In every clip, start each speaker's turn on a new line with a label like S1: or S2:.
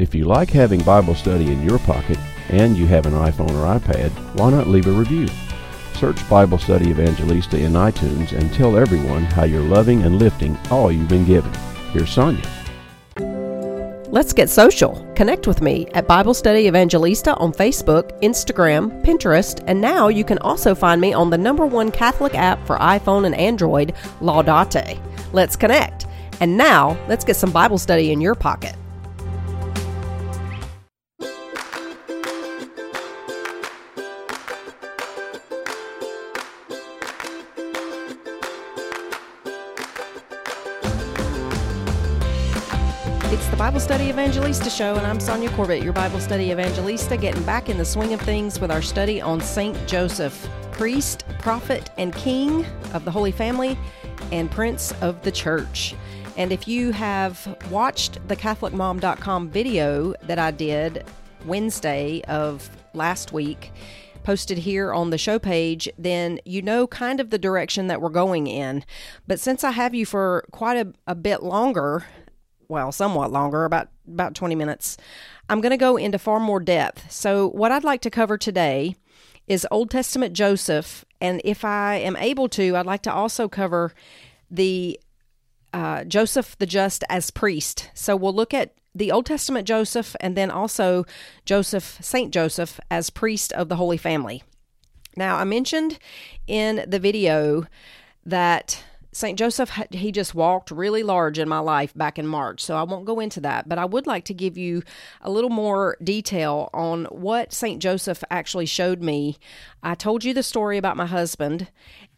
S1: If you like having Bible study in your pocket and you have an iPhone or iPad, why not leave a review? Search Bible Study Evangelista in iTunes and tell everyone how you're loving and lifting all you've been given. Here's Sonja.
S2: Let's get social. Connect with me at Bible Study Evangelista on Facebook, Instagram, Pinterest, and now you can also find me on the number one Catholic app for iPhone and Android, Laudate. Let's connect. And now, let's get some Bible study in your pocket. Study Evangelista Show, and I'm Sonja Corbitt, your Bible Study Evangelista, getting back in the swing of things with our study on Saint Joseph, priest, prophet, and king of the Holy Family, and prince of the church. And if you have watched the CatholicMom.com video that I did Wednesday of last week, posted here on the show page, then you know kind of the direction that we're going in. But since I have you for quite a, a bit longer, well, somewhat longer, about about 20 minutes. I'm going to go into far more depth. So, what I'd like to cover today is Old Testament Joseph, and if I am able to, I'd like to also cover the uh, Joseph the Just as priest. So, we'll look at the Old Testament Joseph and then also Joseph, Saint Joseph, as priest of the Holy Family. Now, I mentioned in the video that St. Joseph, he just walked really large in my life back in March, so I won't go into that. But I would like to give you a little more detail on what St. Joseph actually showed me. I told you the story about my husband,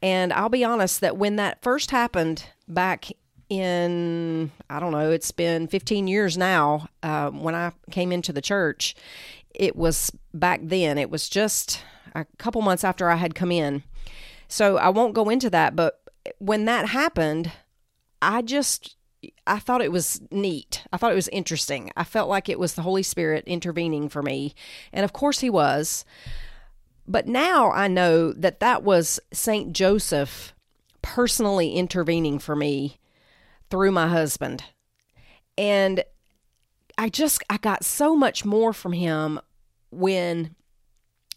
S2: and I'll be honest that when that first happened back in, I don't know, it's been 15 years now uh, when I came into the church, it was back then. It was just a couple months after I had come in. So I won't go into that, but when that happened, I just I thought it was neat. I thought it was interesting. I felt like it was the Holy Spirit intervening for me. And of course he was. But now I know that that was St. Joseph personally intervening for me through my husband. And I just I got so much more from him when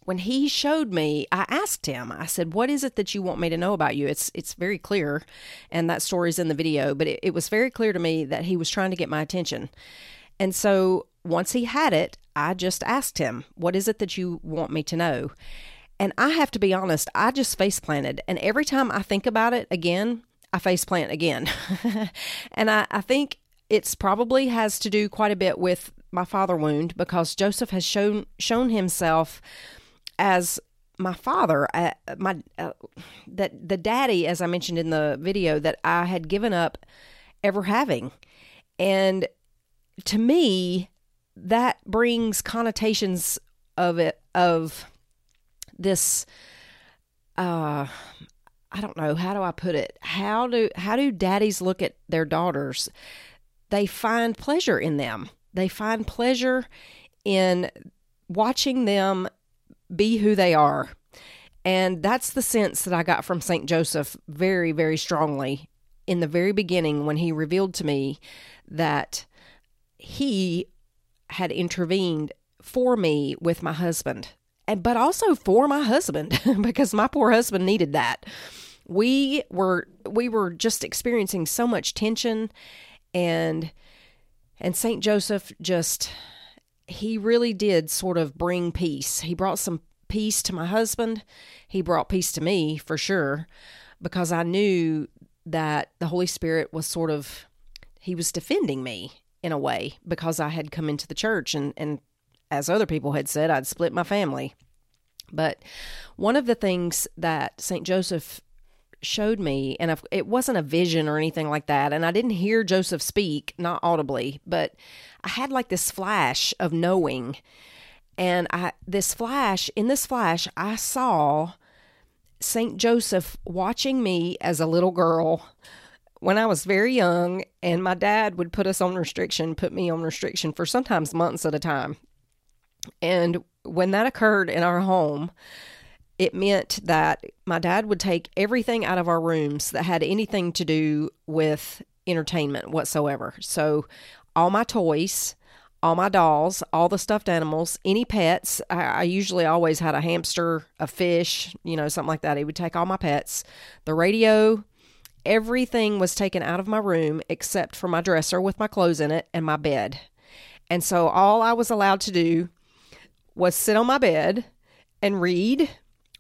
S2: when he showed me, I asked him, I said, What is it that you want me to know about you? It's it's very clear, and that story's in the video, but it, it was very clear to me that he was trying to get my attention. And so once he had it, I just asked him, What is it that you want me to know? And I have to be honest, I just face planted. And every time I think about it again, I face plant again. and I, I think it's probably has to do quite a bit with my father wound because Joseph has shown shown himself as my father, uh, my uh, that the daddy, as I mentioned in the video, that I had given up ever having, and to me, that brings connotations of it of this. Uh, I don't know how do I put it. How do how do daddies look at their daughters? They find pleasure in them. They find pleasure in watching them be who they are. And that's the sense that I got from St. Joseph very, very strongly in the very beginning when he revealed to me that he had intervened for me with my husband, and but also for my husband because my poor husband needed that. We were we were just experiencing so much tension and and St. Joseph just he really did sort of bring peace. He brought some peace to my husband. He brought peace to me for sure because I knew that the Holy Spirit was sort of he was defending me in a way because I had come into the church and and as other people had said I'd split my family. But one of the things that St. Joseph showed me, and it wasn't a vision or anything like that, and I didn't hear Joseph speak, not audibly, but I had like this flash of knowing. And I this flash, in this flash, I saw St. Joseph watching me as a little girl when I was very young, and my dad would put us on restriction, put me on restriction for sometimes months at a time. And when that occurred in our home, it meant that my dad would take everything out of our rooms that had anything to do with entertainment whatsoever. So, all my toys, all my dolls, all the stuffed animals, any pets. I, I, usually always had a hamster, a fish, you know, something like that. He would take all my pets, the radio, everything was taken out of my room except for my dresser with my clothes in it and my bed. And so all I was allowed to do was sit on my bed and read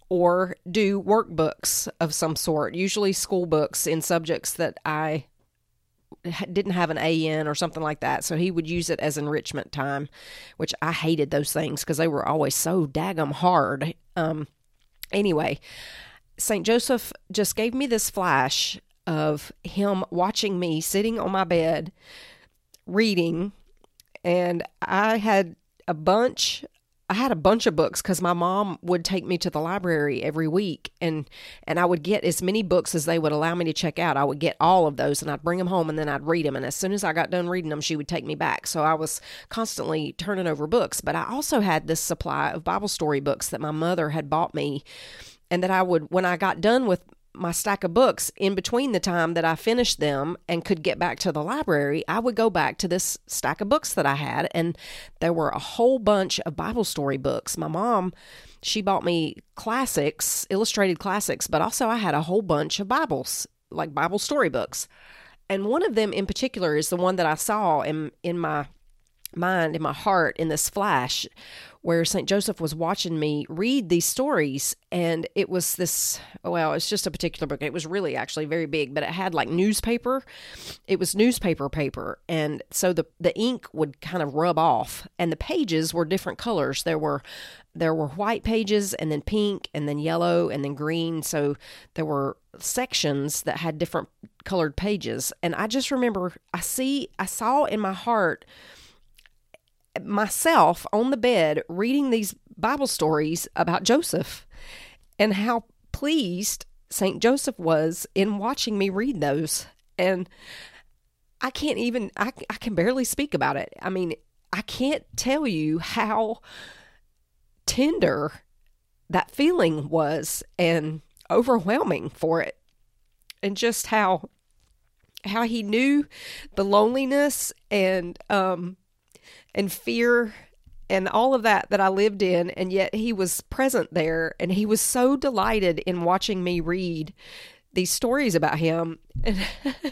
S2: or do workbooks of some sort, usually school books in subjects that I didn't have an A in or something like that. So he would use it as enrichment time, which I hated those things because they were always so daggum hard. Um, anyway, St. Joseph just gave me this flash of him watching me sitting on my bed reading. And I had a bunch I had a bunch of books because my mom would take me to the library every week, and and I would get as many books as they would allow me to check out. I would get all of those, and I'd bring them home, and then I'd read them. And as soon as I got done reading them, she would take me back. So I was constantly turning over books. But I also had this supply of Bible story books that my mother had bought me, and that I would, when I got done with my stack of books in between the time that I finished them and could get back to the library, I would go back to this stack of books that I had. And there were a whole bunch of Bible story books. My mom, she bought me classics, illustrated classics, but also I had a whole bunch of Bibles, like Bible story books. And one of them in particular is the one that I saw in, in my mind, in my heart, in this flash, where St. Joseph was watching me read these stories. And it was this, well, it's just a particular book. It was really actually very big, but it had like newspaper. It was newspaper paper. And so the, the ink would kind of rub off, and the pages were different colors. There were there were white pages and then pink and then yellow and then green so there were sections that had different colored pages and i just remember i see i saw in my heart myself on the bed reading these Bible stories about Joseph and how pleased St. Joseph was in watching me read those. And I can't even, I, I can barely speak about it. I mean, I can't tell you how tender that feeling was and overwhelming for it. And just how how he knew the loneliness and um and fear and all of that that I lived in, and yet he was present there, and he was so delighted in watching me read these stories about him. And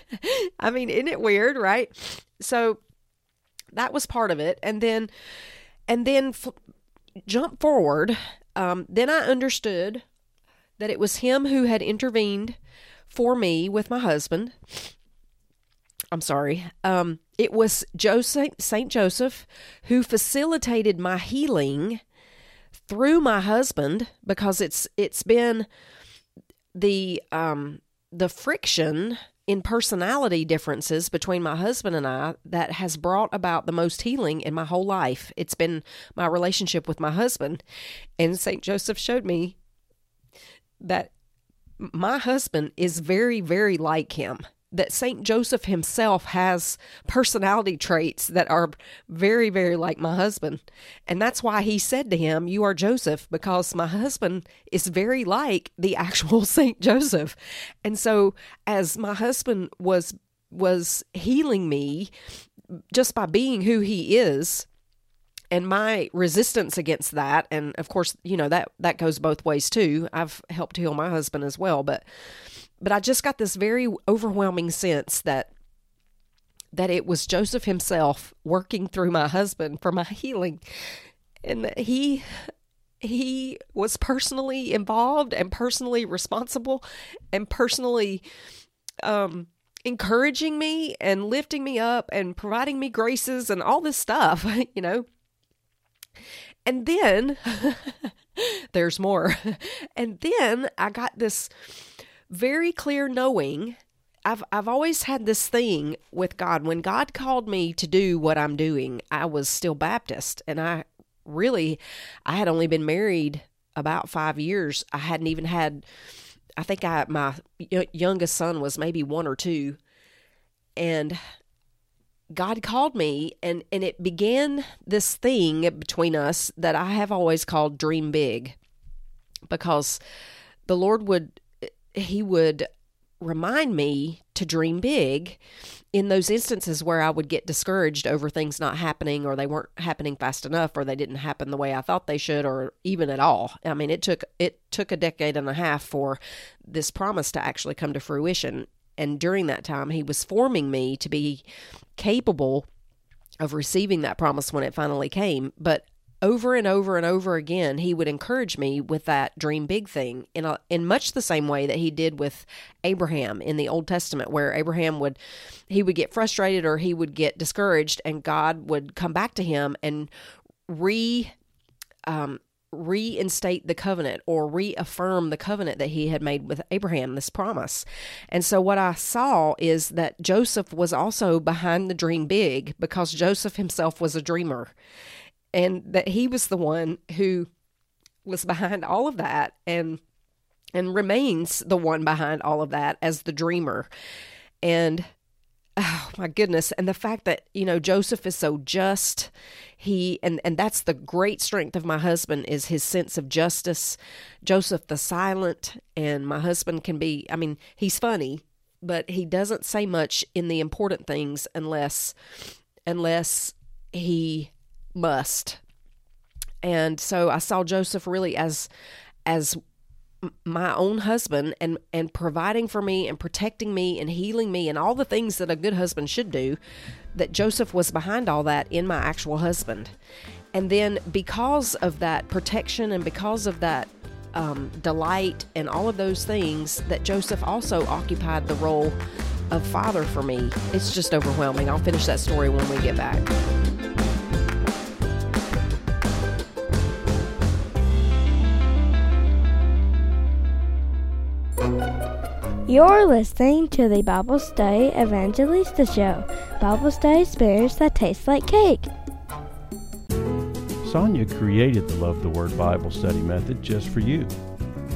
S2: I mean, isn't it weird, right? So that was part of it, and then, and then f- jump forward. Um, then I understood that it was him who had intervened for me with my husband. I'm sorry. Um, it was Joseph, St. Joseph who facilitated my healing through my husband because it's it's been the um the friction in personality differences between my husband and I that has brought about the most healing in my whole life. It's been my relationship with my husband. And St. Joseph showed me that my husband is very, very like him that St. Joseph himself has personality traits that are very, very like my husband. And that's why he said to him, You are Joseph, because my husband is very like the actual St. Joseph. And so as my husband was was healing me just by being who he is, and my resistance against that and of course you know that that goes both ways too i've helped heal my husband as well but but I just got this very overwhelming sense that that it was Joseph himself working through my husband for my healing and that he he was personally involved and personally responsible and personally um encouraging me and lifting me up and providing me graces and all this stuff, you know. And then there's more. And then I got this very clear knowing I've I've always had this thing with God. When God called me to do what I'm doing, I was still Baptist and I really I had only been married about 5 years. I hadn't even had I think I my youngest son was maybe 1 or 2 and God called me and and it began this thing between us that I have always called dream big because the Lord would he would remind me to dream big in those instances where I would get discouraged over things not happening or they weren't happening fast enough or they didn't happen the way I thought they should or even at all. I mean, it took it took a decade and a half for this promise to actually come to fruition. And during that time, he was forming me to be capable of receiving that promise when it finally came. But over and over and over again, he would encourage me with that dream big thing in a, in much the same way that he did with Abraham in the Old Testament, where Abraham would he would get frustrated or he would get discouraged, and God would come back to him and re um, reinstate the covenant or reaffirm the covenant that he had made with Abraham, this promise. And so, what I saw is that Joseph was also behind the dream big because Joseph himself was a dreamer and that he was the one who was behind all of that and and remains the one behind all of that as the dreamer. And oh my goodness. And the fact that you know joseph is so just he and and that's the great strength of my husband is his sense of justice. Joseph the silent and my husband can be i mean he's funny but he doesn't say much in the important things unless unless he must. And so I saw Joseph really as as my own husband and and providing for me and protecting me and healing me and all the things that a good husband should do that Joseph was behind all that in my actual husband. And then because of that protection and because of that um, delight and all of those things, that Joseph also occupied the role of father for me. It's just overwhelming. I'll finish that story when we get back.
S3: You're listening to the Bible Study Evangelista Show, Bible study experience that tastes like cake.
S1: Sonja created the Love the Word Bible study method just for you,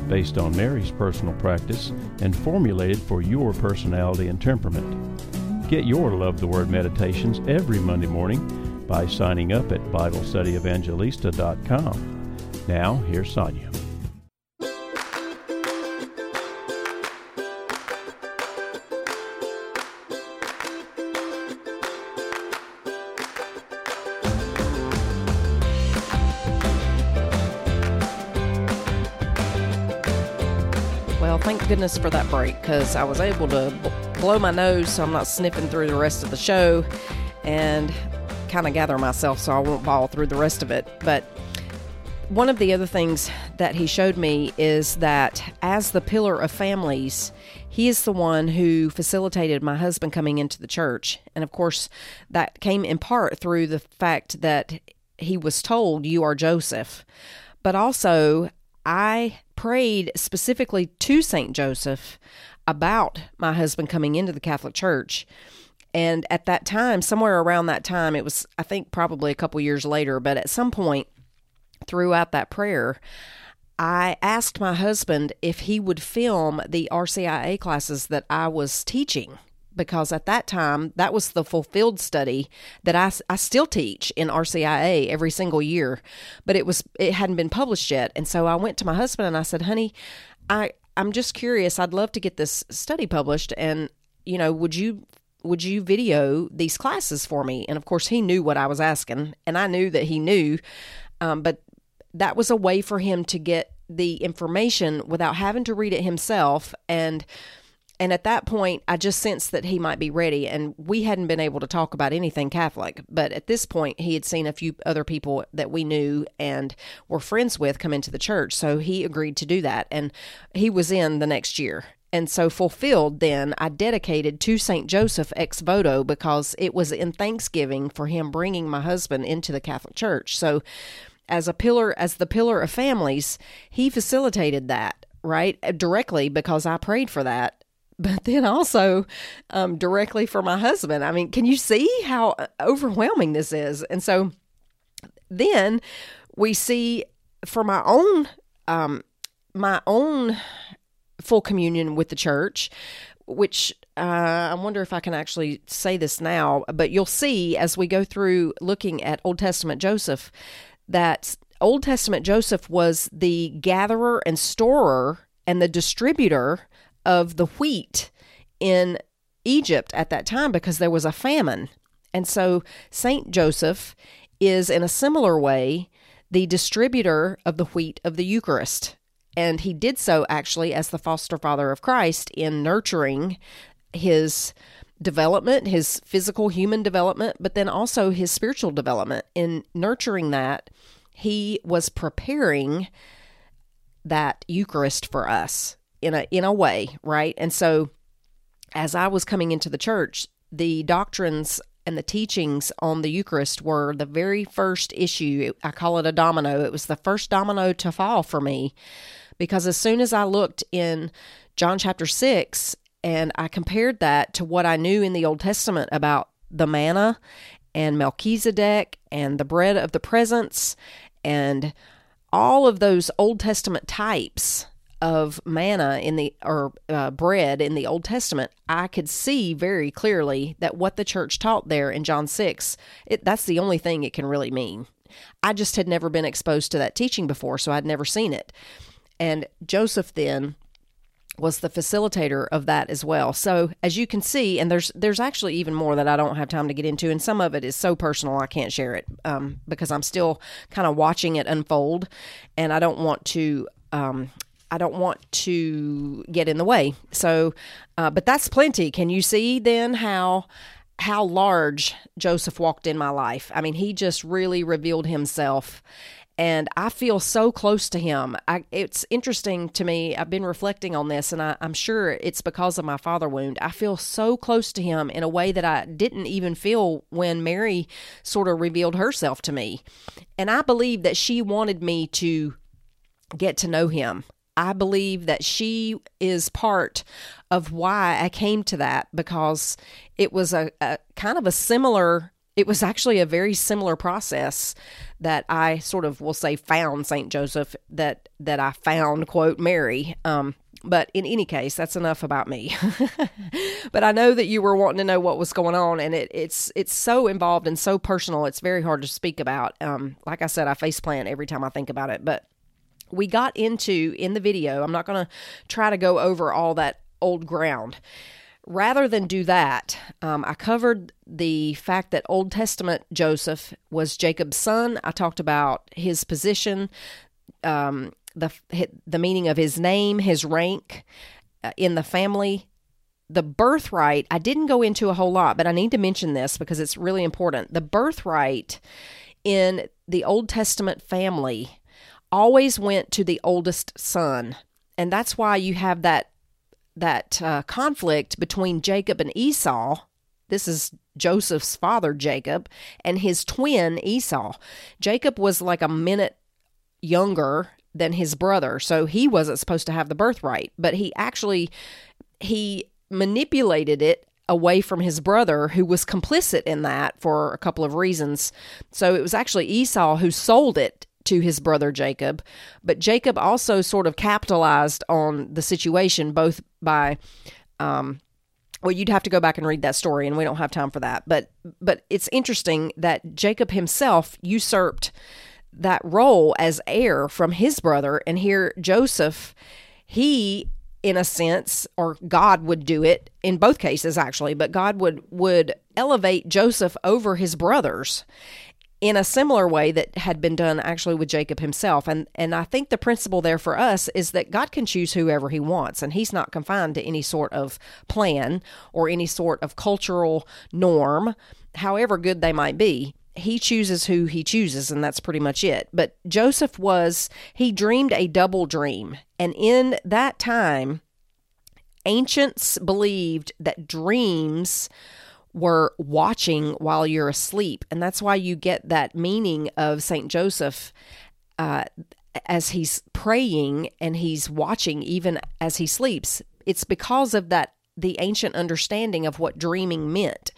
S1: based on Mary's personal practice and formulated for your personality and temperament. Get your Love the Word meditations every Monday morning by signing up at BibleStudyEvangelista.com. Now, here's Sonja.
S2: Goodness for that break because I was able to blow my nose so I'm not sniffing through the rest of the show and kind of gather myself so I won't bawl through the rest of it. But one of the other things that he showed me is that as the pillar of families, he is the one who facilitated my husband coming into the church. And of course, that came in part through the fact that he was told, You are Joseph. But also, I prayed specifically to St. Joseph about my husband coming into the Catholic Church. And at that time, somewhere around that time, it was, I think, probably a couple years later, but at some point throughout that prayer, I asked my husband if he would film the RCIA classes that I was teaching because at that time that was the fulfilled study that I, I still teach in RCIA every single year but it was it hadn't been published yet. And so I went to my husband and I said honey I I'm just curious. I'd love to get this study published and you know would you would you video these classes for me? And of course he knew what I was asking and I knew that he knew um, but that was a way for him to get the information without having to read it himself and and at that point, I just sensed that he might be ready. And we hadn't been able to talk about anything Catholic. But at this point, he had seen a few other people that we knew and were friends with come into the church. So he agreed to do that. And he was in the next year. And so, fulfilled, then I dedicated to St. Joseph ex voto because it was in thanksgiving for him bringing my husband into the Catholic Church. So, as a pillar, as the pillar of families, he facilitated that right directly because I prayed for that but then also um, directly for my husband. I mean, can you see how overwhelming this is? And so then we see for my own um, my own full communion with the church, which uh, I wonder if I can actually say this now, but you'll see as we go through looking at Old Testament Joseph that Old Testament Joseph was the gatherer and storer and the distributor of the wheat in Egypt at that time because there was a famine. And so Saint Joseph is in a similar way the distributor of the wheat of the Eucharist. And he did so actually as the foster father of Christ in nurturing his development, his physical human development, but then also his spiritual development. In nurturing that, he was preparing that Eucharist for us in a in a way, right? And so as I was coming into the church, the doctrines and the teachings on the Eucharist were the very first issue. I call it a domino. It was the first domino to fall for me because as soon as I looked in John chapter 6 and I compared that to what I knew in the Old Testament about the manna and Melchizedek and the bread of the presence and all of those Old Testament types of manna in the or uh, bread in the Old Testament, I could see very clearly that what the church taught there in John 6, it, that's the only thing it can really mean. I just had never been exposed to that teaching before, so I'd never seen it. And Joseph then was the facilitator of that as well. So as you can see, and there's there's actually even more that I don't have time to get into, and some of it is so personal I can't share it um, because I'm still kind of watching it unfold, and I don't want to um, I don't want to get in the way. So, uh, but that's plenty. Can you see then how how large Joseph walked in my life? I mean, he just really revealed himself. And I feel so close to him. I, it's interesting to me. I've been reflecting on this, and I, I'm sure it's because of my father wound. I feel so close to him in a way that I didn't even feel when Mary sort of revealed herself to me. And I believe that she wanted me to get to know him. I believe that she is part of why I came to that because it was a, a, kind of a similar, it was actually a very similar process that I sort of will say found Saint Joseph that that I found quote Mary. Um, but in any case, that's enough about me. but I know that you were wanting to know what was going on, and it, it's it's so involved and so personal. It's very hard to speak about. Um, like I said, I face plant every time I think about it, but we got into in the video. I'm not going to try to go over all that old ground. Rather than do that, um, I covered the fact that Old Testament Joseph was Jacob's son. I talked about his position, um, the the meaning of his name, his rank uh, in the family, the birthright. I didn't go into a whole lot, but I need to mention this because it's really important. The birthright in the Old Testament family always went to the oldest son. And that's why you have that that uh, conflict between Jacob and Esau. This is Joseph's father, Jacob, and his twin, Esau. Jacob was like a minute younger than his brother, so he wasn't supposed to have the birthright, but he actually he manipulated it away from his brother who was complicit in that for a couple of reasons. So it was actually Esau who sold it to his brother Jacob. But Jacob also sort of capitalized on the situation, both by, um, well, you'd have to go back and read that story, and we don't have time for that. But but it's interesting that Jacob himself usurped that role as heir from his brother, and here Joseph, he in a sense or God would do it in both cases actually but God would would elevate Joseph over his brothers in a similar way that had been done actually with Jacob himself. And and I think the principle there for us is that God can choose whoever he wants and he's not confined to any sort of plan or any sort of cultural norm, however good they might be. He chooses who he chooses and that's pretty much it. But Joseph was he dreamed a double dream. And in that time ancients believed that dreams were watching while you're asleep. And that's why you get that meaning of St. Joseph uh, as he's praying and he's watching even as he sleeps. It's because of that, the ancient understanding of what dreaming meant.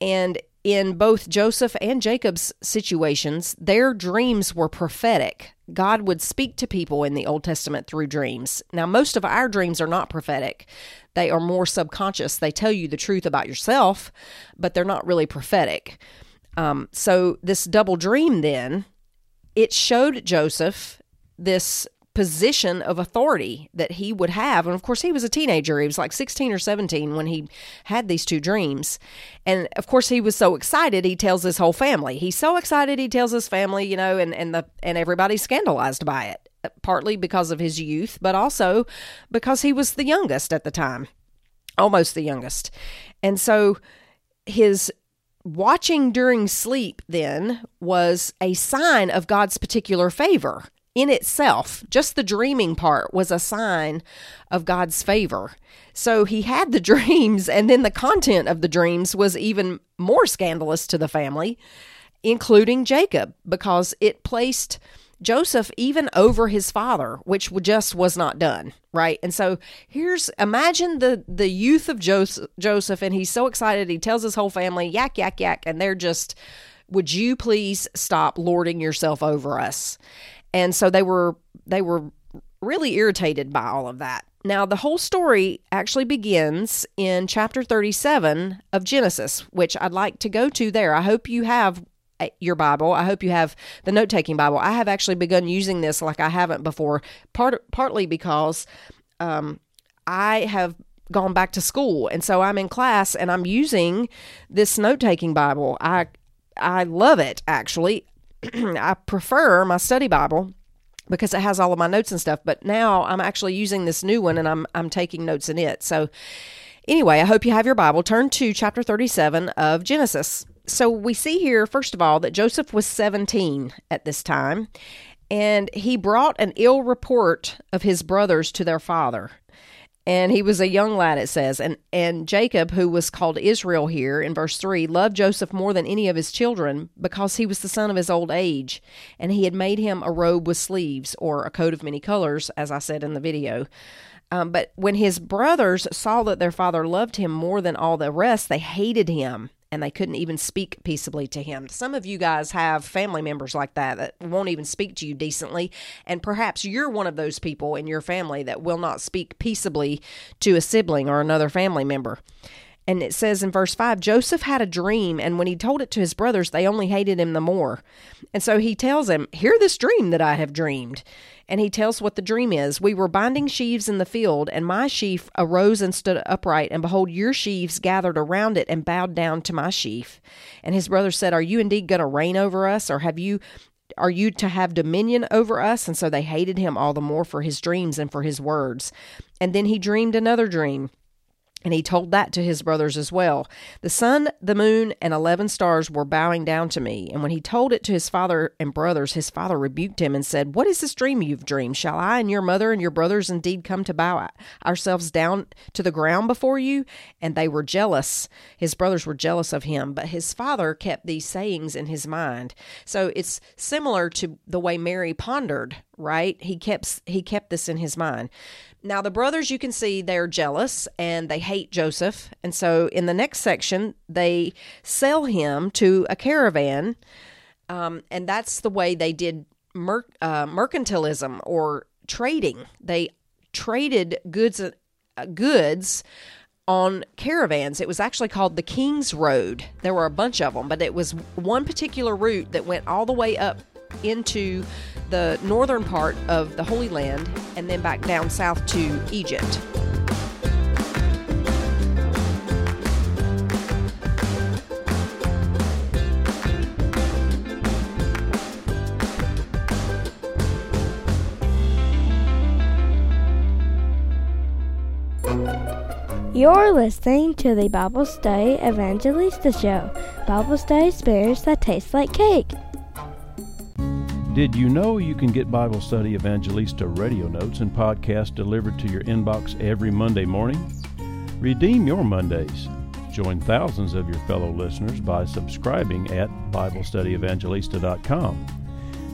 S2: And in both Joseph and Jacob's situations, their dreams were prophetic. God would speak to people in the Old Testament through dreams. Now, most of our dreams are not prophetic, they are more subconscious. They tell you the truth about yourself, but they're not really prophetic. Um, so, this double dream then, it showed Joseph this position of authority that he would have. And of course, he was a teenager. He was like 16 or 17 when he had these two dreams. And of course, he was so excited, he tells his whole family. He's so excited, he tells his family, you know, and, and, the, and everybody's scandalized by it, partly because of his youth, but also because he was the youngest at the time, almost the youngest. And so his watching during sleep then was a sign of God's particular favor in itself, just the dreaming part was a sign of God's favor. So he had the dreams, and then the content of the dreams was even more scandalous to the family, including Jacob, because it placed Joseph even over his father, which just was not done, right? And so here's imagine the the youth of Joseph, and he's so excited. He tells his whole family, yak yak yak, and they're just, would you please stop lording yourself over us? And so they were they were really irritated by all of that. Now, the whole story actually begins in chapter 37 of Genesis, which I'd like to go to there. I hope you have your Bible. I hope you have the note taking Bible. I have actually begun using this like I haven't before, part, partly because um, I have gone back to school. And so I'm in class and I'm using this note taking Bible. I, I love it, actually. I prefer my study Bible because it has all of my notes and stuff. But now I'm actually using this new one and I'm I'm taking notes in it. So anyway, I hope you have your Bible. Turn to chapter 37 of Genesis. So we see here first of all that Joseph was 17 at this time and he brought an ill report of his brothers to their father and he was a young lad it says. And and jacob who was called israel here in verse 3 loved joseph more than any of his children because he was the son of his old age. And he had made him a robe with sleeves or a coat of many colors as i said in the video. Um, but when his brothers saw that their father loved him more than all the rest they hated him and they couldn't even speak peaceably to him. Some of you guys have family members like that that won't even speak to you decently, and perhaps you're one of those people in your family that will not speak peaceably to a sibling or another family member. And it says in verse 5 Joseph had a dream, and when he told it to his brothers, they only hated him the more. And so he tells them, Hear this dream that I have dreamed and he tells what the dream is. We were binding sheaves in the field, and my sheaf arose and stood upright, and behold, your sheaves gathered around it and bowed down to my sheaf. And his brother said, Are you indeed going to reign over us, or have you are you to have dominion over us? And so they hated him all the more for his dreams and for his words. And then he dreamed another dream. And he told that to his brothers as well. The sun, the moon, and eleven stars were bowing down to me. And when he told it to his father and brothers, his father rebuked him and said, What is this dream you've dreamed? Shall I and your mother and your brothers indeed come to bow ourselves down to the ground before you? And they were jealous. His brothers were jealous of him, but his father kept these sayings in his mind. So it's similar to the way Mary pondered, right? He kept he kept this in his mind. Now, the brothers, you can see they're jealous and they hate Joseph. And so, in the next section, they sell him to a caravan. Um, and that's the way they did mer- uh, mercantilism or trading. They traded goods, uh, goods on caravans. It was actually called the King's Road. There were a bunch of them, but it was one particular route that went all the way up into the northern part of the Holy Land and then back down south to Egypt.
S3: You're listening to the Bible Study Evangelista Show, Bible study experience that taste like cake.
S1: Did you know you can get Bible Study Evangelista radio notes and podcasts delivered to your inbox every Monday morning? Redeem your Mondays. Join thousands of your fellow listeners by subscribing at BibleStudyEvangelista.com.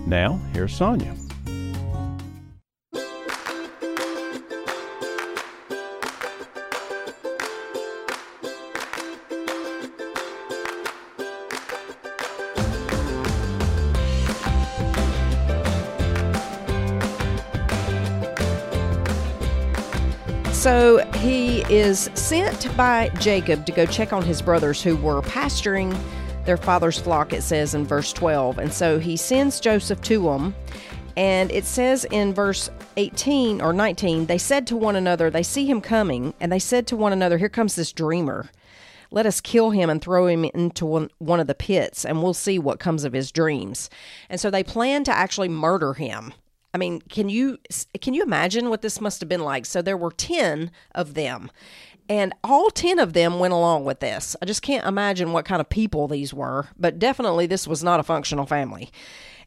S1: Now, here's
S2: Sonja. Sent by Jacob to go check on his brothers who were pasturing their father's flock, it says in verse 12. And so he sends Joseph to them. And it says in verse 18 or 19, they said to one another, they see him coming, and they said to one another, Here comes this dreamer. Let us kill him and throw him into one, of the pits, and we'll see what comes of his dreams. And so they plan to actually murder him. I mean, can you can you imagine what this must have been like? So there were 10 of them. And all 10 of them went along with this. I just can't imagine what kind of people these were, but definitely this was not a functional family.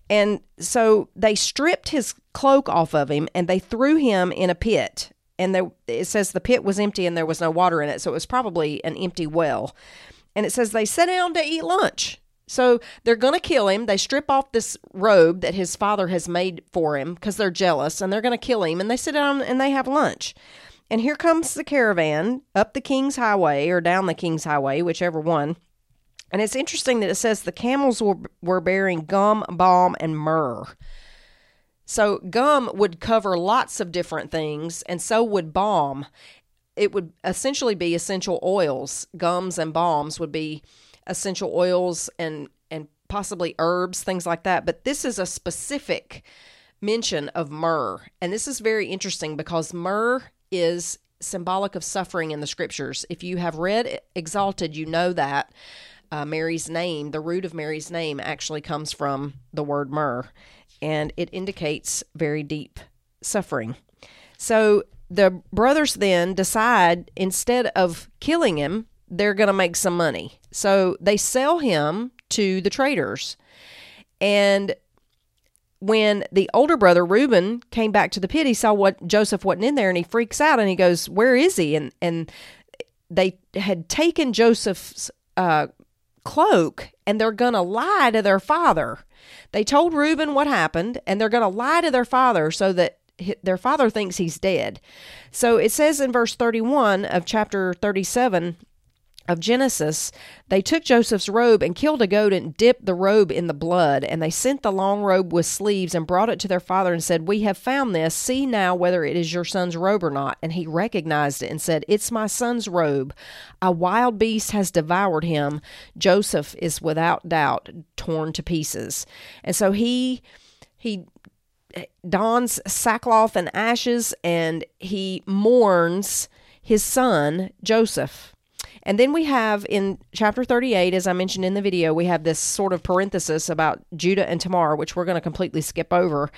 S2: And so they stripped his cloak off of him and they threw him in a pit. And it says the pit was empty and there was no water in it. So it was probably an empty well. And it says they sat down to eat lunch. So they're going to kill him. They strip off this robe that his father has made for him because they're jealous and they're going to kill him. And they sit down and they have lunch. And here comes the caravan up the King's Highway or down the King's Highway, whichever one. And it's interesting that it says the camels were, were bearing gum, balm, and myrrh. So gum would cover lots of different things, and so would balm. It would essentially be essential oils. Gums and balms would be essential oils and and possibly herbs, things like that. But this is a specific mention of myrrh, and this is very interesting because myrrh is symbolic of suffering in the scriptures. If you have read Exalted, you know that uh, Mary's name, the root of Mary's name, actually comes from the word myrrh, and it indicates very deep suffering. So the brothers then decide instead of killing him, they're going to make some money. So they sell him to the traders. And when the older brother Reuben came back to the pit, he saw what Joseph wasn't in there, and he freaks out and he goes, "Where is he?" And and they had taken Joseph's uh, cloak, and they're gonna lie to their father. They told Reuben what happened, and they're gonna lie to their father so that their father thinks he's dead. So it says in verse 31 of chapter 37 of Genesis, they took Joseph's robe and killed a goat and dipped the robe in the blood. And they sent the long robe with sleeves and brought it to their father and said, We have found this. See now whether it is your son's robe or not. And he recognized it and said, It's my son's robe. A wild beast has devoured him. Joseph is without doubt torn to pieces. And so he he dons sackcloth and ashes and he mourns his son Joseph. And then we have in chapter 38, as I mentioned in the video, we have this sort of parenthesis about Judah and Tamar, which we're going to completely skip over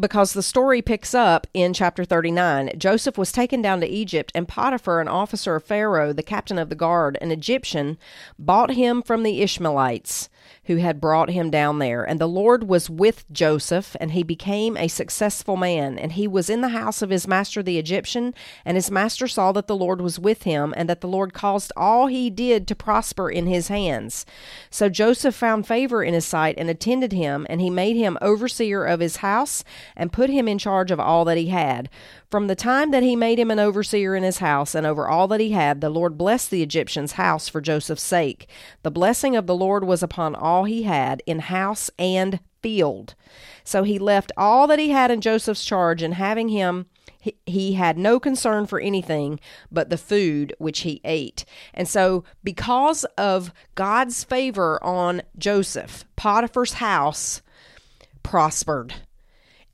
S2: because the story picks up in chapter 39. Joseph was taken down to Egypt, and Potiphar, an officer of Pharaoh, the captain of the guard, an Egyptian, bought him from the Ishmaelites who had brought him down there. And the Lord was with Joseph, and he became a successful man. And he was in the house of his master the Egyptian, and his master saw that the Lord was with him, and that the Lord caused all he did to prosper in his hands. So Joseph found favor in his sight and attended him, and he made him overseer of his house and put him in charge of all that he had. From the time that he made him an overseer in his house and over all that he had, the Lord blessed the Egyptian's house for Joseph's sake. The blessing of the Lord was upon all he had in house and field. So he left all that he had in Joseph's charge, and having him, he, he had no concern for anything but the food which he ate. And so, because of God's favor on Joseph, Potiphar's house prospered.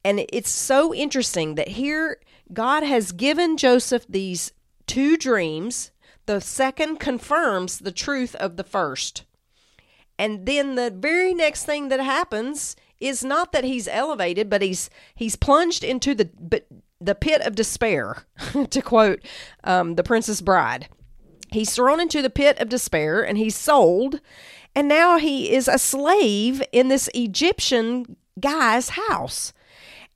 S2: And it's so interesting that here God has given Joseph these two dreams. The second confirms the truth of the first. And then the very next thing that happens is not that he's elevated, but he's he's plunged into the the pit of despair, to quote um, the Princess Bride. He's thrown into the pit of despair and he's sold, and now he is a slave in this Egyptian guy's house.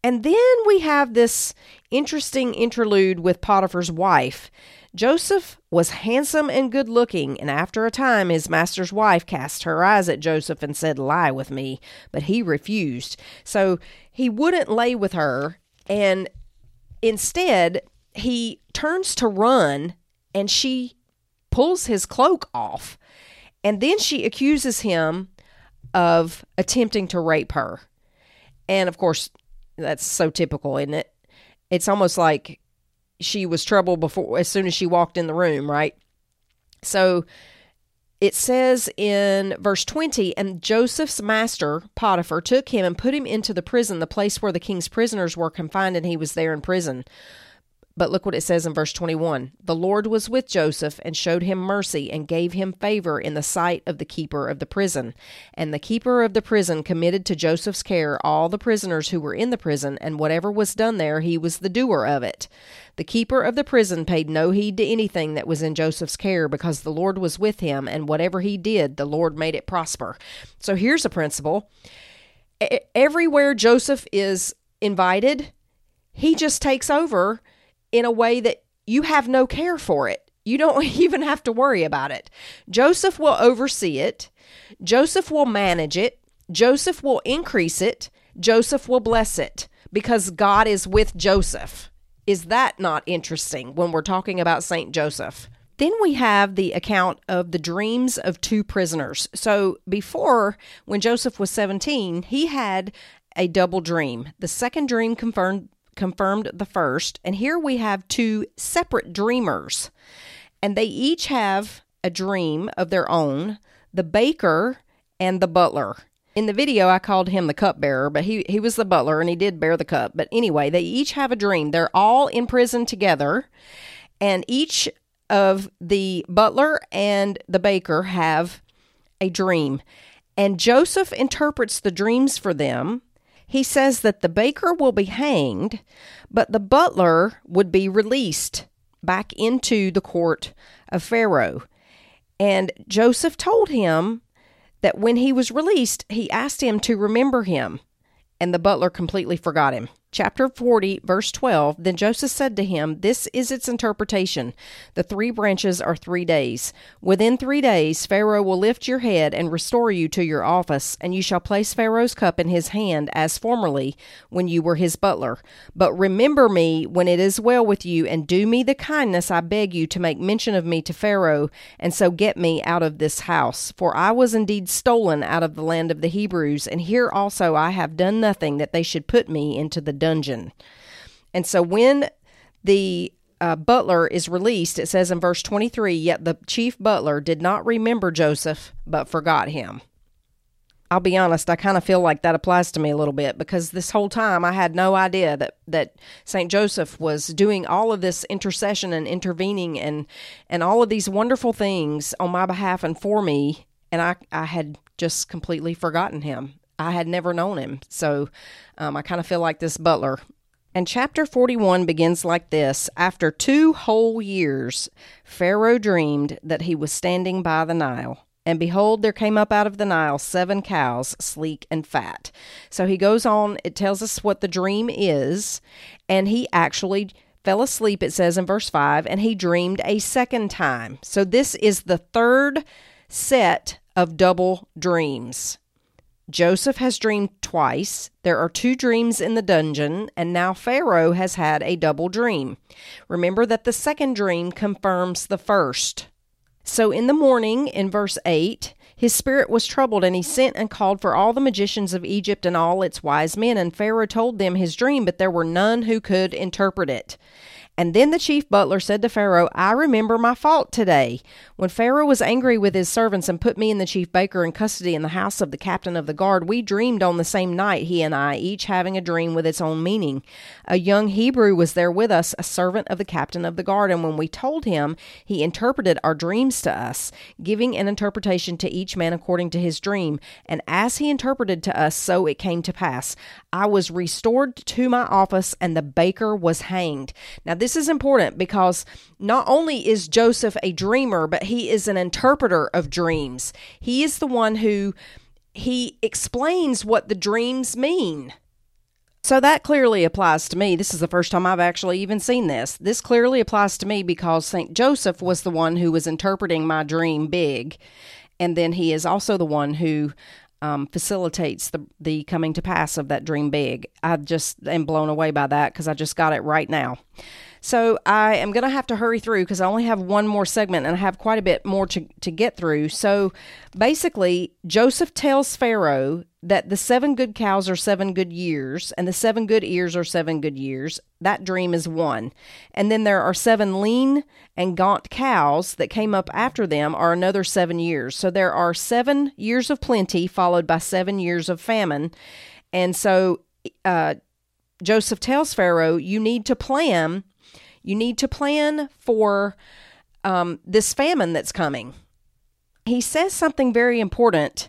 S2: And then we have this interesting interlude with Potiphar's wife. Joseph was handsome and good looking, and after a time his master's wife cast her eyes at Joseph and said, Lie with me. But he refused. So he wouldn't lay with her, and instead he turns to run, and she pulls his cloak off. And then she accuses him of attempting to rape her. And of course, that's so typical, isn't it? It's almost like she was trouble before as soon as she walked in the room, right? So it says in verse 20, and Joseph's master, Potiphar, took him and put him into the prison, the place where the king's prisoners were confined, and he was there in prison. But look what it says in verse 21 The Lord was with Joseph and showed him mercy and gave him favor in the sight of the keeper of the prison. And the keeper of the prison committed to Joseph's care all the prisoners who were in the prison, and whatever was done there, he was the doer of it. The keeper of the prison paid no heed to anything that was in Joseph's care because the Lord was with him, and whatever he did, the Lord made it prosper. So here's a principle everywhere Joseph is invited, he just takes over in a way that you have no care for it. You don't even have to worry about it. Joseph will oversee it. Joseph will manage it. Joseph will increase it. Joseph will bless it because God is with Joseph. Is that not interesting when we're talking about St. Joseph? Then we have the account of the dreams of two prisoners. So before, when Joseph was 17, he had a double dream. The second dream confirmed confirmed the first, and here we have two separate dreamers. And they each have a dream of their own, the baker and the butler. In the video, I called him the cupbearer, but he, he was the butler and he did bear the cup. But anyway, they each have a dream. They're all in prison together, and each of the butler and the baker have a dream. And Joseph interprets the dreams for them. He says that the baker will be hanged, but the butler would be released back into the court of Pharaoh. And Joseph told him that when he was released, he asked him to remember him, and the butler completely forgot him chapter 40, verse 12 Then Joseph said to him, This is its interpretation. The three branches are three days. Within three days, Pharaoh will lift your head and restore you to your office, and you shall place Pharaoh's cup in his hand as formerly when you were his butler. But remember me when it is well with you, and do me the kindness, I beg you, to make mention of me to Pharaoh, and so get me out of this house. For I was indeed stolen out of the land of the Hebrews, and here also I have done nothing that they should put me into the dungeon. And so when the uh, butler is released, it says in verse 23 Yet the chief butler did not remember Joseph, but forgot him. I'll be honest, I kind of feel like that applies to me a little bit because this whole time I had no idea that, that St. Joseph was doing all of this intercession and intervening and, and all of these wonderful things on my behalf and for me. And I, I had just completely forgotten him. I had never known him. So um, I kind of feel like this butler. And chapter 41 begins like this After two whole years, Pharaoh dreamed that he was standing by the Nile. And behold, there came up out of the Nile seven cows, sleek and fat. So he goes on, it tells us what the dream is, and he actually fell asleep, it says in verse 5, and he dreamed a second time. So this is the third set of double dreams. Joseph has dreamed twice. There are two dreams in the dungeon, and now Pharaoh has had a double dream. Remember that the second dream confirms the first. So in the morning, in verse 8, his spirit was troubled, and he sent and called for all the magicians of Egypt and all its wise men. And Pharaoh told them his dream, but there were none who could interpret it. And then the chief butler said to Pharaoh, I remember my fault today. When Pharaoh was angry with his servants and put me and the chief baker in custody in the house of the captain of the guard, we dreamed on the same night, he and I, each having a dream with its own meaning. A young Hebrew was there with us, a servant of the captain of the guard, and when we told him, he interpreted our dreams to us, giving an interpretation to each man according to his dream. And as he interpreted to us, so it came to pass. I was restored to my office, and the baker was hanged. Now, this is important because not only is Joseph a dreamer, but he is an interpreter of dreams. He is the one who he explains what the dreams mean. So that clearly applies to me. This is the first time I've actually even seen this. This clearly applies to me because St. Joseph was the one who was interpreting my dream big. And then he is also the one who um, facilitates the the coming to pass of that dream big. I just am blown away by that because I just got it right now. So I am going to have to hurry through because I only have one more segment and I have quite a bit more to, to get through. So basically, Joseph tells Pharaoh that the seven good cows are seven good years, and the seven good ears are seven good years. That dream is one. And then there are seven lean and gaunt cows that came up after them, are another seven years. So there are seven years of plenty, followed by seven years of famine. And so uh, Joseph tells Pharaoh, You need to plan. You need to plan for um, this famine that's coming. He says something very important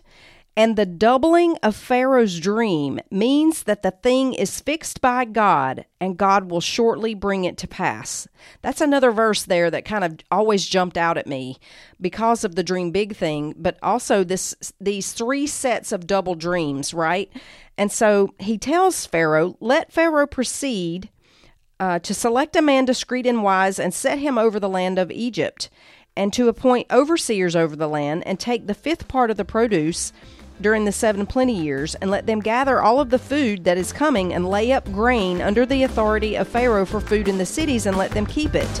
S2: and the doubling of Pharaoh's dream means that the thing is fixed by God and God will shortly bring it to pass. That's another verse there that kind of always jumped out at me because of the dream big thing, but also this these three sets of double dreams, right? And so he tells Pharaoh, "Let Pharaoh proceed uh, to select a man discreet and wise and set him over the land of Egypt, and to appoint overseers over the land and take the fifth part of the produce." during the seven plenty years, and let them gather all of the food that is coming, and lay up grain under the authority of Pharaoh for food in the cities, and let them keep it.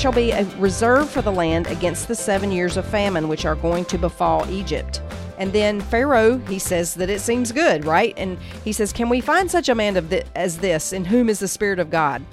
S2: Shall be a reserve for the land against the seven years of famine which are going to befall Egypt. And then Pharaoh, he says that it seems good, right? And he says, Can we find such a man of th- as this, in whom is the Spirit of God?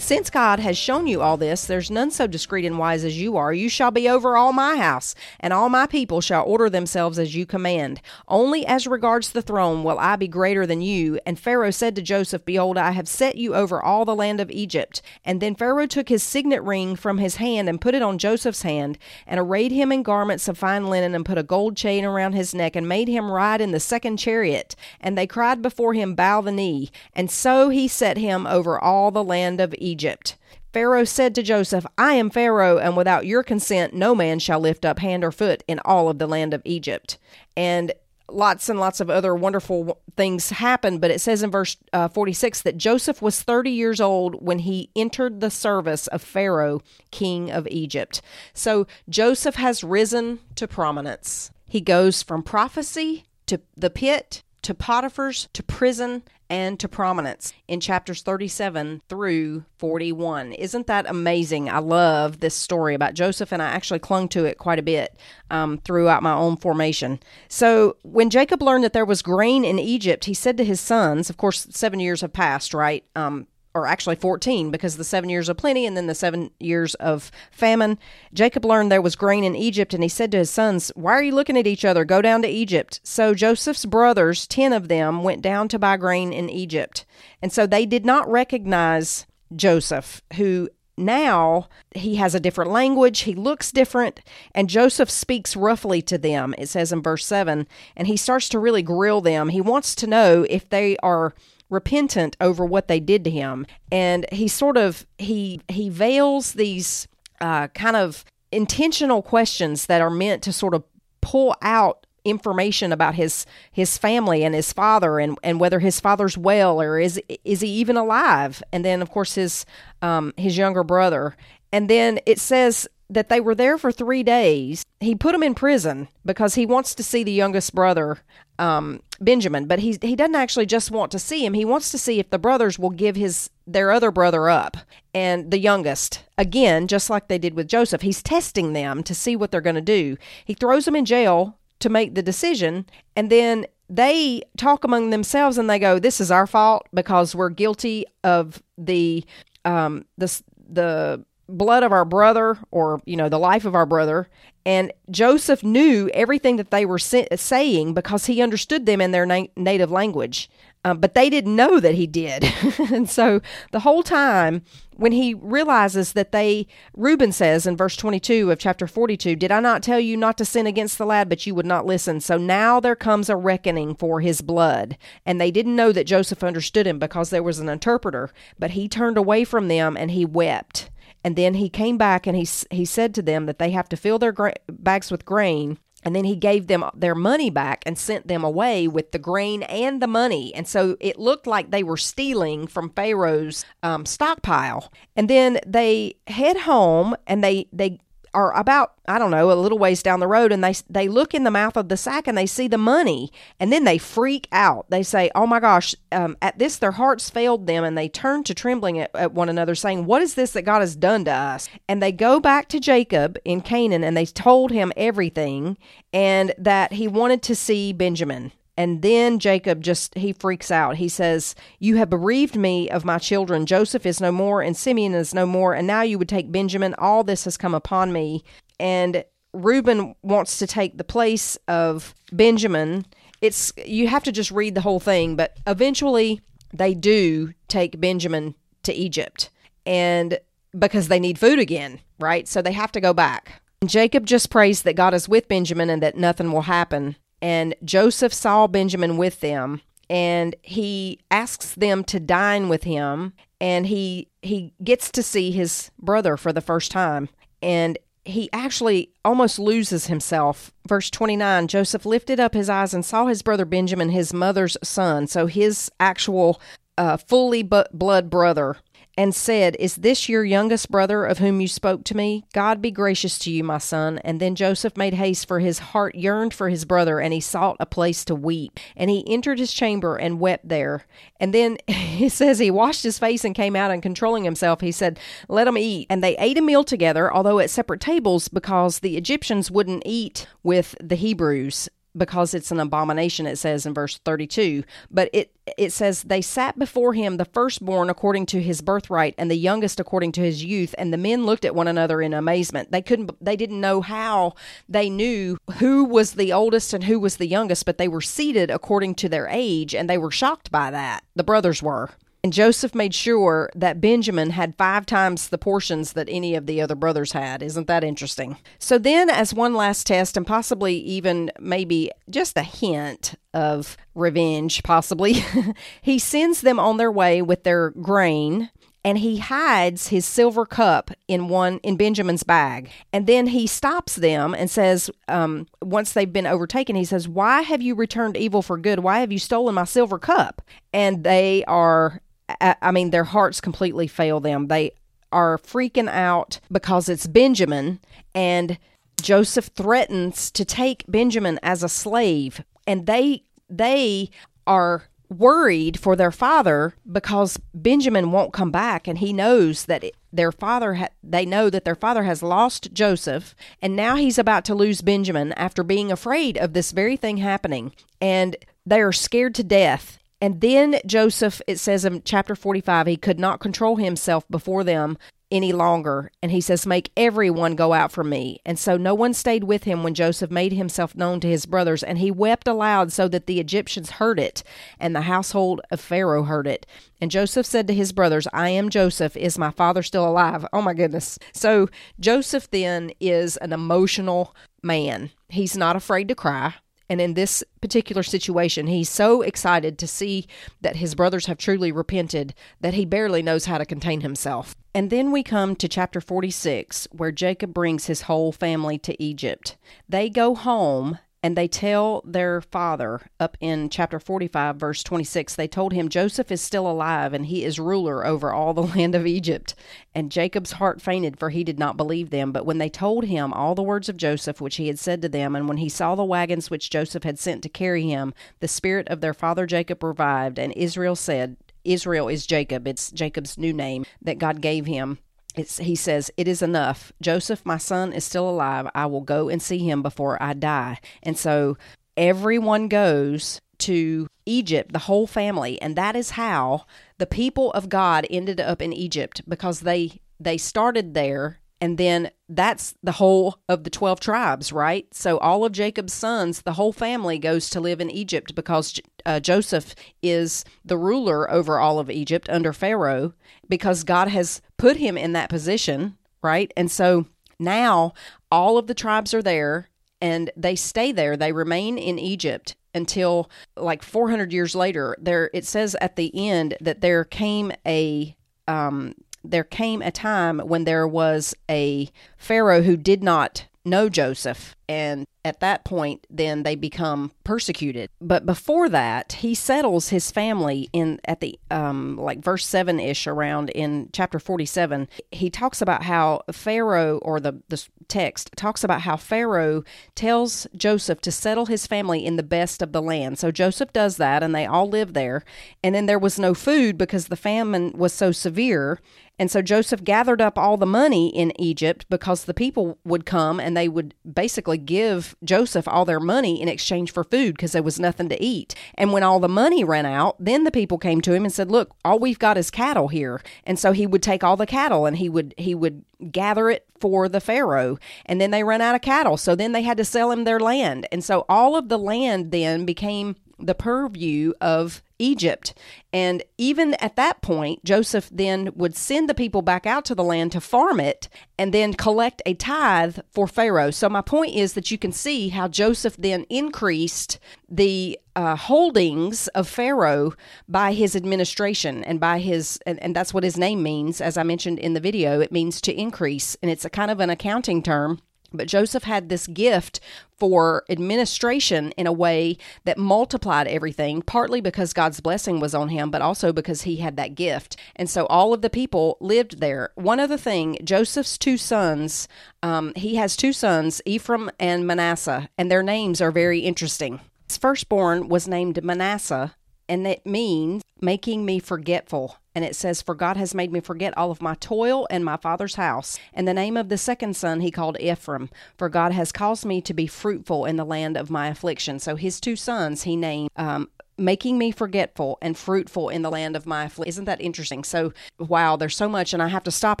S2: Since God has shown you all this, there's none so discreet and wise as you are. You shall be over all my house, and all my people shall order themselves as you command. Only as regards the throne will I be greater than you. And Pharaoh said to Joseph, Behold, I have set you over all the land of Egypt. And then Pharaoh took his signet ring from his hand and put it on Joseph's hand, and arrayed him in garments of fine linen, and put a gold chain around his neck, and made him ride in the second chariot. And they cried before him, Bow the knee. And so he set him over all the land of Egypt. Egypt. Pharaoh said to Joseph, I am Pharaoh, and without your consent, no man shall lift up hand or foot in all of the land of Egypt. And lots and lots of other wonderful things happened, but it says in verse uh, 46 that Joseph was 30 years old when he entered the service of Pharaoh, king of Egypt. So Joseph has risen to prominence. He goes from prophecy to the pit to Potiphar's to prison and to prominence in chapters 37 through 41. Isn't that amazing? I love this story about Joseph, and I actually clung to it quite a bit um, throughout my own formation. So, when Jacob learned that there was grain in Egypt, he said to his sons, of course, seven years have passed, right? Um, or actually 14 because the seven years of plenty and then the seven years of famine. Jacob learned there was grain in Egypt and he said to his sons, Why are you looking at each other? Go down to Egypt. So Joseph's brothers, 10 of them, went down to buy grain in Egypt. And so they did not recognize Joseph, who now he has a different language, he looks different, and Joseph speaks roughly to them, it says in verse 7, and he starts to really grill them. He wants to know if they are repentant over what they did to him. And he sort of he he veils these uh, kind of intentional questions that are meant to sort of pull out information about his his family and his father and and whether his father's well or is is he even alive? And then of course his um his younger brother. And then it says that they were there for three days. He put him in prison because he wants to see the youngest brother, um, Benjamin. But he he doesn't actually just want to see him. He wants to see if the brothers will give his their other brother up and the youngest again, just like they did with Joseph. He's testing them to see what they're going to do. He throws them in jail to make the decision, and then they talk among themselves and they go, "This is our fault because we're guilty of the um the the blood of our brother or you know the life of our brother and joseph knew everything that they were saying because he understood them in their na- native language um, but they didn't know that he did. and so the whole time, when he realizes that they, Reuben says in verse 22 of chapter 42, Did I not tell you not to sin against the lad, but you would not listen? So now there comes a reckoning for his blood. And they didn't know that Joseph understood him because there was an interpreter, but he turned away from them and he wept. And then he came back and he, he said to them that they have to fill their gra- bags with grain and then he gave them their money back and sent them away with the grain and the money. And so it looked like they were stealing from Pharaoh's um, stockpile. And then they head home and they, they are about I don't know a little ways down the road and they they look in the mouth of the sack and they see the money and then they freak out. They say oh my gosh um, at this their hearts failed them and they turn to trembling at, at one another saying what is this that God has done to us? And they go back to Jacob in Canaan and they told him everything and that he wanted to see Benjamin and then Jacob just, he freaks out. He says, You have bereaved me of my children. Joseph is no more, and Simeon is no more, and now you would take Benjamin. All this has come upon me. And Reuben wants to take the place of Benjamin. It's, you have to just read the whole thing, but eventually they do take Benjamin to Egypt. And because they need food again, right? So they have to go back. Jacob just prays that God is with Benjamin and that nothing will happen and Joseph saw Benjamin with them and he asks them to dine with him and he he gets to see his brother for the first time and he actually almost loses himself. Verse 29 Joseph lifted up his eyes and saw his brother Benjamin, his mother's son, so his actual uh, fully blood brother and said, Is this your youngest brother of whom you spoke to me? God be gracious to you, my son. And then Joseph made haste, for his heart yearned for his brother, and he sought a place to weep. And he entered his chamber and wept there. And then he says he washed his face and came out, and controlling himself, he said, Let them eat. And they ate a meal together, although at separate tables, because the Egyptians wouldn't eat with the Hebrews because it's an abomination it says in verse 32 but it it says they sat before him the firstborn according to his birthright and the youngest according to his youth. And the men looked at one another in amazement. They couldn't they didn't know how they knew who was the oldest and who was the youngest but they were seated according to their age and they were shocked by that. The brothers were and Joseph made sure that Benjamin had five times the portions that any of the other brothers had. Isn't that interesting? So then, as one last test, and possibly even maybe just a hint of revenge, possibly, he sends them on their way with their grain and he hides his silver cup in one in Benjamin's bag. And then he stops them and says, um, once they've been overtaken, he says, "Why have you returned evil for good? Why have you stolen my silver cup?" And they are I mean, their hearts completely fail them. They are freaking out because it's Benjamin, and Joseph threatens to take Benjamin as a slave, and they they are worried for their father because Benjamin won't come back and he knows that their father ha- they know that their father has lost Joseph and now he's about to lose Benjamin after being afraid of this very thing happening and they are scared to death and then Joseph, it says in chapter 45, he could not control himself before them any longer. And he says, Make everyone go out from me. And so no one stayed with him when Joseph made himself known to his brothers. And he wept aloud so that the Egyptians heard it, and the household of Pharaoh heard it. And Joseph said to his brothers, I am Joseph. Is my father still alive? Oh my goodness. So Joseph then is an emotional man. He's not afraid to cry. And in this particular situation, he's so excited to see that his brothers have truly repented that he barely knows how to contain himself. And then we come to chapter 46, where Jacob brings his whole family to Egypt. They go home and they tell their father up in chapter 45 verse 26 they told him joseph is still alive and he is ruler over all the land of egypt and jacob's heart fainted for he did not believe them but when they told him all the words of joseph which he had said to them and when he saw the wagons which joseph had sent to carry him the spirit of their father jacob revived and israel said Israel is Jacob. It's Jacob's new name that God gave him. It's, he says, It is enough. Joseph, my son, is still alive. I will go and see him before I die. And so everyone goes to Egypt, the whole family. And that is how the people of God ended up in Egypt because they they started there and then that's the whole of the 12 tribes, right? So all of Jacob's sons, the whole family goes to live in Egypt because uh, Joseph is the ruler over all of Egypt under Pharaoh because God has put him in that position, right? And so now all of the tribes are there and they stay there. They remain in Egypt until like 400 years later. There it says at the end that there came a um, there came a time when there was a Pharaoh who did not know Joseph. And at that point, then they become persecuted. But before that, he settles his family in at the um, like verse seven ish around in chapter forty seven. He talks about how Pharaoh or the the text talks about how Pharaoh tells Joseph to settle his family in the best of the land. So Joseph does that, and they all live there. And then there was no food because the famine was so severe. And so Joseph gathered up all the money in Egypt because the people would come and they would basically give Joseph all their money in exchange for food because there was nothing to eat. And when all the money ran out, then the people came to him and said, "Look, all we've got is cattle here." And so he would take all the cattle and he would he would gather it for the pharaoh and then they ran out of cattle so then they had to sell him their land and so all of the land then became the purview of Egypt. And even at that point, Joseph then would send the people back out to the land to farm it and then collect a tithe for Pharaoh. So, my point is that you can see how Joseph then increased the uh, holdings of Pharaoh by his administration and by his, and, and that's what his name means. As I mentioned in the video, it means to increase, and it's a kind of an accounting term but Joseph had this gift for administration in a way that multiplied everything, partly because God's blessing was on him, but also because he had that gift. And so all of the people lived there. One other thing Joseph's two sons, um, he has two sons, Ephraim and Manasseh, and their names are very interesting. His firstborn was named Manasseh, and it means making me forgetful. And it says, For God has made me forget all of my toil and my father's house. And the name of the second son he called Ephraim, for God has caused me to be fruitful in the land of my affliction. So his two sons he named um, making me forgetful and fruitful in the land of my affliction. Isn't that interesting? So, wow, there's so much, and I have to stop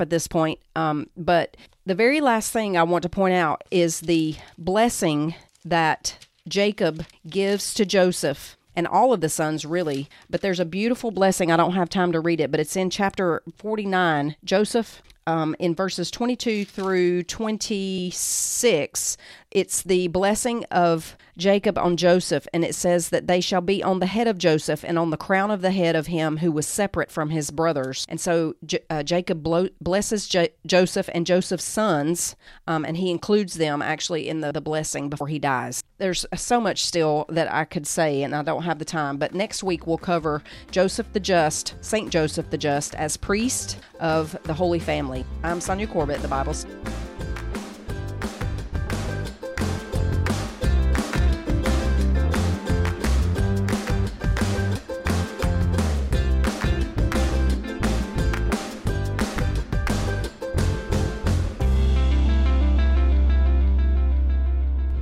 S2: at this point. Um, but the very last thing I want to point out is the blessing that Jacob gives to Joseph and all of the sons really. But there's a beautiful blessing. I don't have time to read it, but it's in chapter 49. Joseph, um, in verses 22 through 26, it's the blessing of Jacob on Joseph, and it says that they shall be on the head of Joseph and on the crown of the head of him who was separate from his brothers. And so J- uh, Jacob blo- blesses J- Joseph and Joseph's sons, um, and he includes them actually in the, the blessing before he dies. There's so much still that I could say, and I don't have the time, but next week we'll cover Joseph the Just, Saint Joseph the Just, as priest of the Holy Family. I'm Sonja Corbitt, the Bible's.